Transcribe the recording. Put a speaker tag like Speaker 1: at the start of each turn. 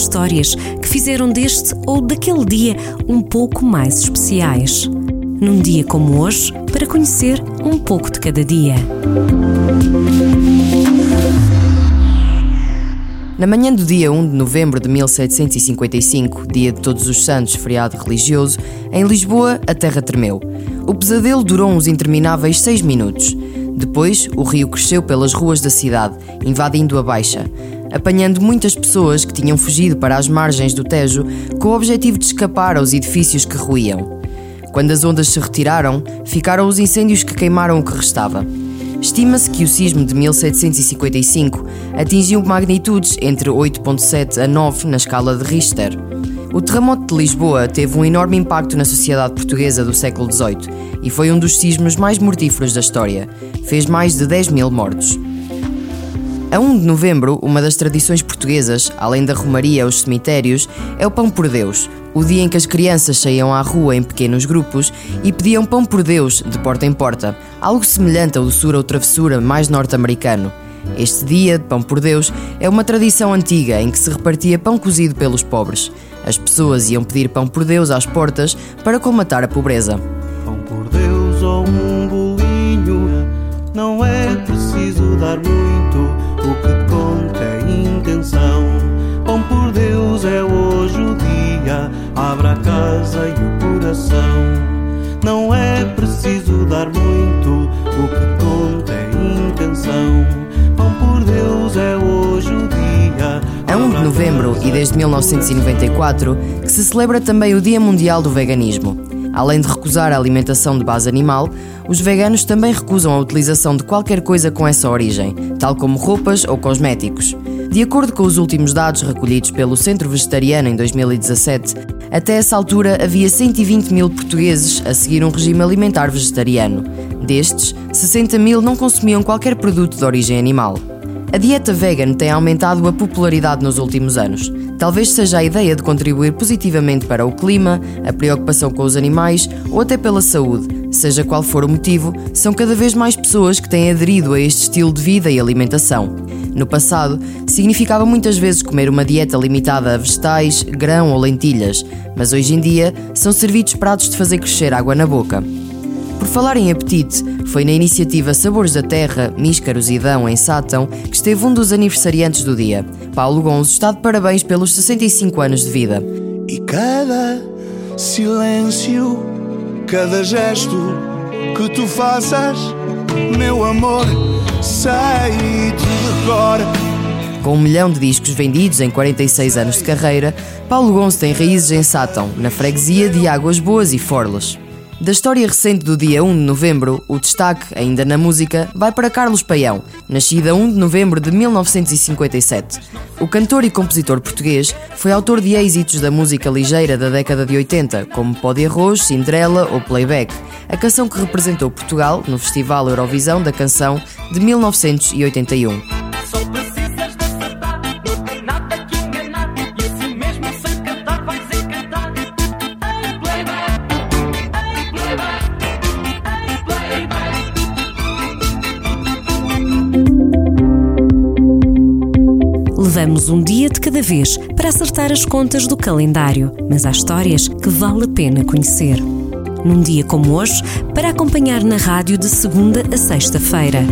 Speaker 1: histórias que fizeram deste ou daquele dia um pouco mais especiais. Num dia como hoje, para conhecer um pouco de cada dia.
Speaker 2: Na manhã do dia 1 de novembro de 1755, dia de Todos os Santos, feriado religioso, em Lisboa a terra tremeu. O pesadelo durou uns intermináveis seis minutos. Depois, o rio cresceu pelas ruas da cidade, invadindo a Baixa, apanhando muitas pessoas que tinham fugido para as margens do Tejo com o objetivo de escapar aos edifícios que ruíam. Quando as ondas se retiraram, ficaram os incêndios que queimaram o que restava. Estima-se que o sismo de 1755 atingiu magnitudes entre 8.7 a 9 na escala de Richter. O terremoto de Lisboa teve um enorme impacto na sociedade portuguesa do século XVIII e foi um dos sismos mais mortíferos da história. Fez mais de 10 mil mortos. A 1 de novembro, uma das tradições portuguesas, além da romaria aos cemitérios, é o Pão por Deus, o dia em que as crianças saíam à rua em pequenos grupos e pediam pão por Deus de porta em porta, algo semelhante ao doçura ou travessura mais norte-americano. Este dia de Pão por Deus é uma tradição antiga em que se repartia pão cozido pelos pobres. As pessoas iam pedir pão por Deus às portas para colmatar a pobreza.
Speaker 3: Pão por Deus ou um bolinho, não é preciso dar muito o que conta é intenção. Pão por Deus é hoje o dia, abra a casa e o coração. Não é preciso dar muito, o que conta é intenção. Pão por Deus é hoje o dia.
Speaker 2: É 1 de novembro e desde 1994 que se celebra também o Dia Mundial do Veganismo. Além de recusar a alimentação de base animal, os veganos também recusam a utilização de qualquer coisa com essa origem, tal como roupas ou cosméticos. De acordo com os últimos dados recolhidos pelo Centro Vegetariano em 2017, até essa altura havia 120 mil portugueses a seguir um regime alimentar vegetariano. Destes, 60 mil não consumiam qualquer produto de origem animal. A dieta vegan tem aumentado a popularidade nos últimos anos. Talvez seja a ideia de contribuir positivamente para o clima, a preocupação com os animais ou até pela saúde. Seja qual for o motivo, são cada vez mais pessoas que têm aderido a este estilo de vida e alimentação. No passado, significava muitas vezes comer uma dieta limitada a vegetais, grão ou lentilhas, mas hoje em dia são servidos pratos de fazer crescer água na boca. Por falar em apetite, foi na iniciativa Sabores da Terra, Míscaros e Dão, em Sátão, que esteve um dos aniversariantes do dia. Paulo Gonzo está de parabéns pelos 65 anos de vida.
Speaker 4: E cada silêncio, cada gesto que tu faças, meu amor, sei de cor.
Speaker 2: Com um milhão de discos vendidos em 46 anos de carreira, Paulo Gonzo tem raízes em Sátão, na freguesia de Águas Boas e Forlas. Da história recente do dia 1 de novembro, o destaque, ainda na música, vai para Carlos Paião, nascido a 1 de novembro de 1957. O cantor e compositor português foi autor de êxitos da música ligeira da década de 80, como Pó de Arroz, Cinderela ou Playback, a canção que representou Portugal no Festival Eurovisão da Canção de 1981.
Speaker 1: Levamos um dia de cada vez para acertar as contas do calendário, mas há histórias que vale a pena conhecer. Num dia como hoje, para acompanhar na rádio de segunda a sexta-feira.